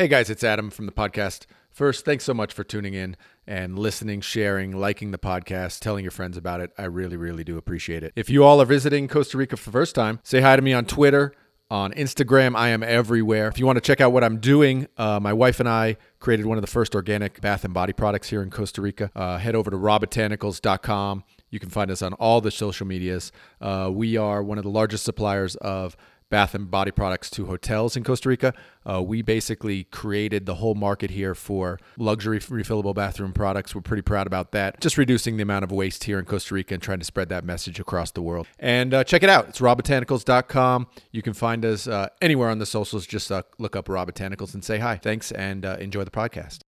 Hey guys, it's Adam from the podcast. First, thanks so much for tuning in and listening, sharing, liking the podcast, telling your friends about it. I really, really do appreciate it. If you all are visiting Costa Rica for the first time, say hi to me on Twitter, on Instagram. I am everywhere. If you want to check out what I'm doing, uh, my wife and I created one of the first organic bath and body products here in Costa Rica. Uh, head over to rawbotanicals.com. You can find us on all the social medias. Uh, we are one of the largest suppliers of bath and body products to hotels in Costa Rica. Uh, we basically created the whole market here for luxury refillable bathroom products. We're pretty proud about that. Just reducing the amount of waste here in Costa Rica and trying to spread that message across the world. And uh, check it out. It's rawbotanicals.com. You can find us uh, anywhere on the socials. Just uh, look up Raw Botanicals and say hi. Thanks and uh, enjoy the podcast.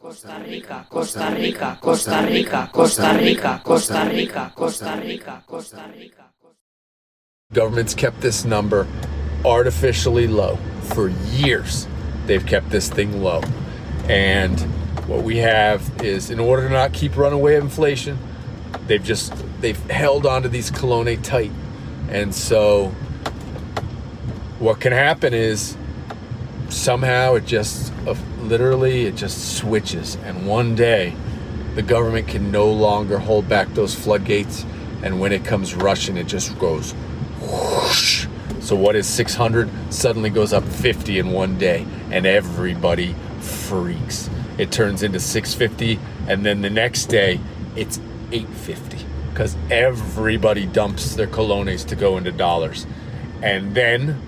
Costa Rica, Costa Rica, Costa Rica, Costa Rica, Costa Rica, Costa Rica, Costa Rica. Government's kept this number artificially low for years. They've kept this thing low. And what we have is in order to not keep runaway inflation, they've just they've held onto these colones tight. And so what can happen is somehow it just uh, literally it just switches and one day the government can no longer hold back those floodgates and when it comes rushing it just goes whoosh. So what is 600 suddenly goes up 50 in one day, and everybody freaks. It turns into 650, and then the next day it's 850 because everybody dumps their colones to go into dollars, and then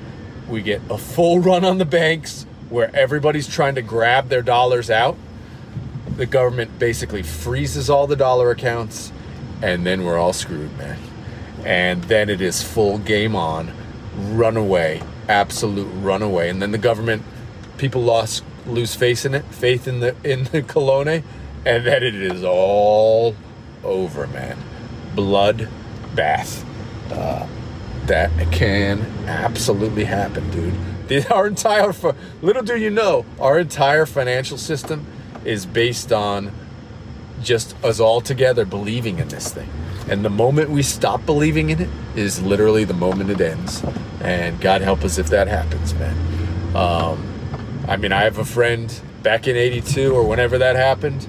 we get a full run on the banks where everybody's trying to grab their dollars out. The government basically freezes all the dollar accounts, and then we're all screwed, man and then it is full game on, runaway, absolute runaway, and then the government, people lost lose faith in it, faith in the in the colón, and then it is all over, man. Blood bath. Uh, that can absolutely happen, dude. Our entire, little do you know, our entire financial system is based on just us all together believing in this thing. And the moment we stop believing in it is literally the moment it ends. And God help us if that happens, man. Um, I mean, I have a friend back in 82 or whenever that happened,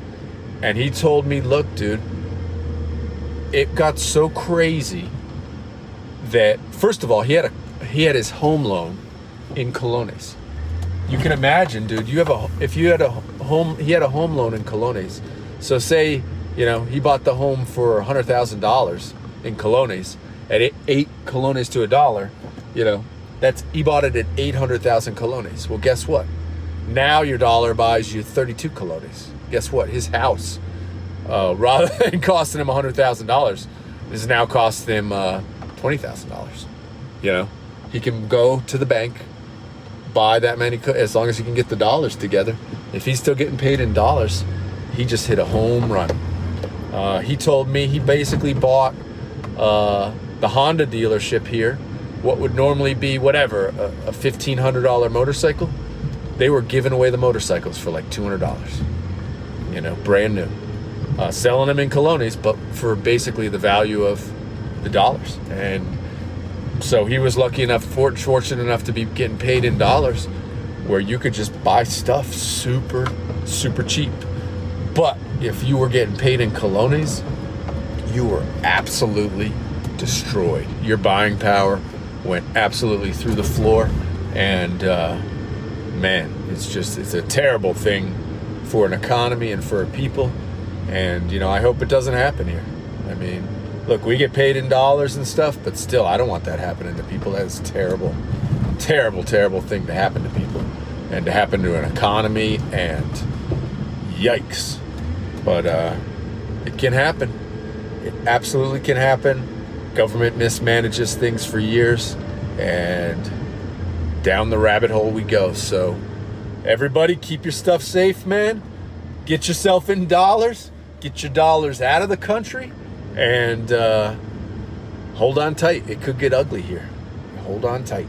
and he told me, look, dude, it got so crazy that, first of all, he had a he had his home loan in Colones. You can imagine, dude, you have a if you had a home he had a home loan in Colones. So say you know, he bought the home for hundred thousand dollars in colones at eight, colones to a dollar. You know, that's he bought it at eight hundred thousand colones. Well, guess what? Now your dollar buys you thirty-two colones. Guess what? His house, uh, rather than costing him hundred thousand dollars, is now costing him uh, twenty thousand dollars. You know, he can go to the bank, buy that many as long as he can get the dollars together. If he's still getting paid in dollars, he just hit a home run. Uh, he told me he basically bought uh, the Honda dealership here, what would normally be whatever a, a fifteen hundred dollar motorcycle. They were giving away the motorcycles for like two hundred dollars. You know, brand new, uh, selling them in colones, but for basically the value of the dollars. And so he was lucky enough, fortunate enough to be getting paid in dollars, where you could just buy stuff super, super cheap. But if you were getting paid in colones, you were absolutely destroyed. Your buying power went absolutely through the floor, and uh, man, it's just it's a terrible thing for an economy and for people. And you know, I hope it doesn't happen here. I mean, look, we get paid in dollars and stuff, but still, I don't want that happening to people. That's terrible, terrible, terrible thing to happen to people, and to happen to an economy. And yikes. But uh, it can happen. It absolutely can happen. Government mismanages things for years, and down the rabbit hole we go. So, everybody, keep your stuff safe, man. Get yourself in dollars. Get your dollars out of the country, and uh, hold on tight. It could get ugly here. Hold on tight.